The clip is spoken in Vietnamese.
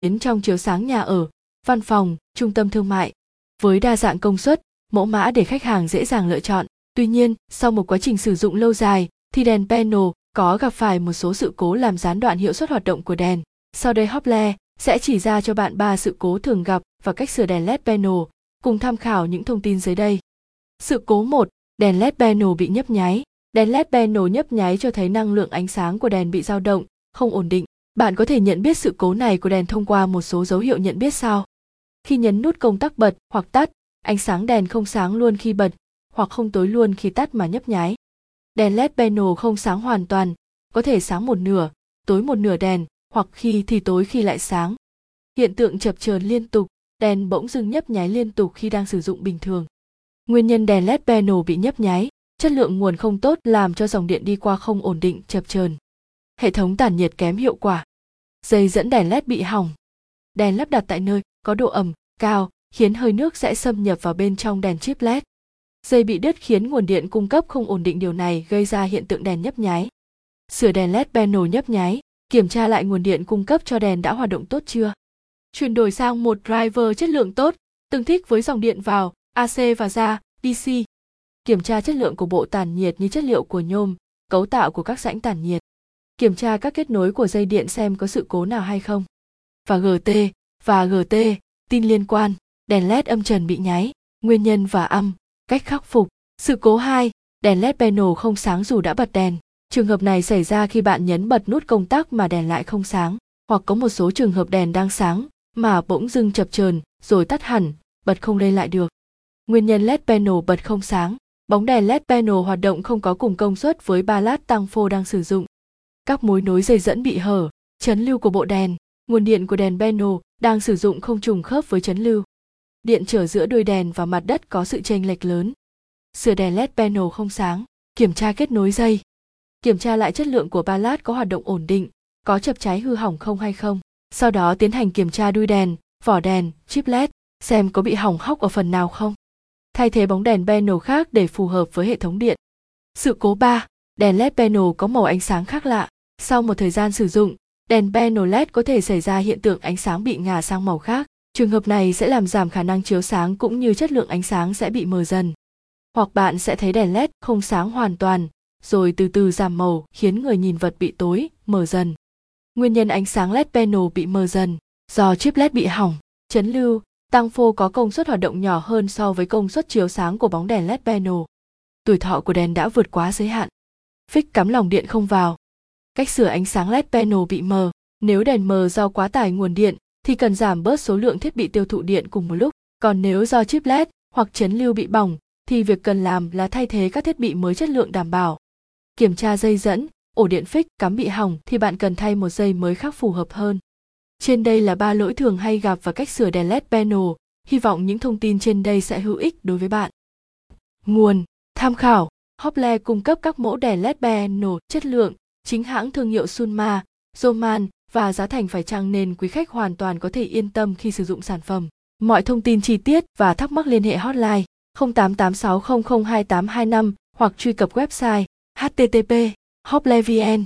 đến trong chiếu sáng nhà ở, văn phòng, trung tâm thương mại. Với đa dạng công suất, mẫu mã để khách hàng dễ dàng lựa chọn. Tuy nhiên, sau một quá trình sử dụng lâu dài, thì đèn panel có gặp phải một số sự cố làm gián đoạn hiệu suất hoạt động của đèn. Sau đây Hople sẽ chỉ ra cho bạn ba sự cố thường gặp và cách sửa đèn LED panel, cùng tham khảo những thông tin dưới đây. Sự cố 1, đèn LED panel bị nhấp nháy. Đèn LED panel nhấp nháy cho thấy năng lượng ánh sáng của đèn bị dao động, không ổn định. Bạn có thể nhận biết sự cố này của đèn thông qua một số dấu hiệu nhận biết sau. Khi nhấn nút công tắc bật hoặc tắt, ánh sáng đèn không sáng luôn khi bật, hoặc không tối luôn khi tắt mà nhấp nháy. Đèn LED panel không sáng hoàn toàn, có thể sáng một nửa, tối một nửa đèn, hoặc khi thì tối khi lại sáng. Hiện tượng chập chờn liên tục, đèn bỗng dưng nhấp nháy liên tục khi đang sử dụng bình thường. Nguyên nhân đèn LED panel bị nhấp nháy, chất lượng nguồn không tốt làm cho dòng điện đi qua không ổn định chập chờn. Hệ thống tản nhiệt kém hiệu quả. Dây dẫn đèn LED bị hỏng. Đèn lắp đặt tại nơi có độ ẩm cao khiến hơi nước sẽ xâm nhập vào bên trong đèn chip LED. Dây bị đứt khiến nguồn điện cung cấp không ổn định điều này gây ra hiện tượng đèn nhấp nháy. Sửa đèn LED panel nhấp nháy, kiểm tra lại nguồn điện cung cấp cho đèn đã hoạt động tốt chưa. Chuyển đổi sang một driver chất lượng tốt, tương thích với dòng điện vào, AC và ra, DC. Kiểm tra chất lượng của bộ tản nhiệt như chất liệu của nhôm, cấu tạo của các rãnh tản nhiệt. Kiểm tra các kết nối của dây điện xem có sự cố nào hay không. Và GT, và GT, tin liên quan, đèn LED âm trần bị nháy, nguyên nhân và âm, cách khắc phục. Sự cố 2, đèn LED panel không sáng dù đã bật đèn. Trường hợp này xảy ra khi bạn nhấn bật nút công tắc mà đèn lại không sáng, hoặc có một số trường hợp đèn đang sáng mà bỗng dưng chập chờn rồi tắt hẳn, bật không lên lại được. Nguyên nhân LED panel bật không sáng, bóng đèn LED panel hoạt động không có cùng công suất với ba lát tăng phô đang sử dụng. Các mối nối dây dẫn bị hở, chấn lưu của bộ đèn, nguồn điện của đèn panel đang sử dụng không trùng khớp với chấn lưu. Điện trở giữa đuôi đèn và mặt đất có sự chênh lệch lớn. Sửa đèn LED panel không sáng, kiểm tra kết nối dây. Kiểm tra lại chất lượng của ba lát có hoạt động ổn định, có chập cháy hư hỏng không hay không. Sau đó tiến hành kiểm tra đuôi đèn, vỏ đèn, chip LED, xem có bị hỏng hóc ở phần nào không. Thay thế bóng đèn panel khác để phù hợp với hệ thống điện. Sự cố 3, đèn LED panel có màu ánh sáng khác lạ. Sau một thời gian sử dụng, đèn panel LED có thể xảy ra hiện tượng ánh sáng bị ngả sang màu khác. Trường hợp này sẽ làm giảm khả năng chiếu sáng cũng như chất lượng ánh sáng sẽ bị mờ dần. Hoặc bạn sẽ thấy đèn LED không sáng hoàn toàn, rồi từ từ giảm màu khiến người nhìn vật bị tối, mờ dần. Nguyên nhân ánh sáng LED panel bị mờ dần do chip LED bị hỏng, chấn lưu, tăng phô có công suất hoạt động nhỏ hơn so với công suất chiếu sáng của bóng đèn LED panel. Tuổi thọ của đèn đã vượt quá giới hạn. Phích cắm lòng điện không vào. Cách sửa ánh sáng LED panel bị mờ. Nếu đèn mờ do quá tải nguồn điện thì cần giảm bớt số lượng thiết bị tiêu thụ điện cùng một lúc. Còn nếu do chip LED hoặc chấn lưu bị bỏng thì việc cần làm là thay thế các thiết bị mới chất lượng đảm bảo. Kiểm tra dây dẫn, ổ điện phích cắm bị hỏng thì bạn cần thay một dây mới khác phù hợp hơn. Trên đây là ba lỗi thường hay gặp và cách sửa đèn LED panel. Hy vọng những thông tin trên đây sẽ hữu ích đối với bạn. Nguồn, tham khảo, Hople cung cấp các mẫu đèn LED panel chất lượng, chính hãng thương hiệu Sunma, Zoman và giá thành phải chăng nên quý khách hoàn toàn có thể yên tâm khi sử dụng sản phẩm. Mọi thông tin chi tiết và thắc mắc liên hệ hotline 0886002825 hoặc truy cập website http hoplevn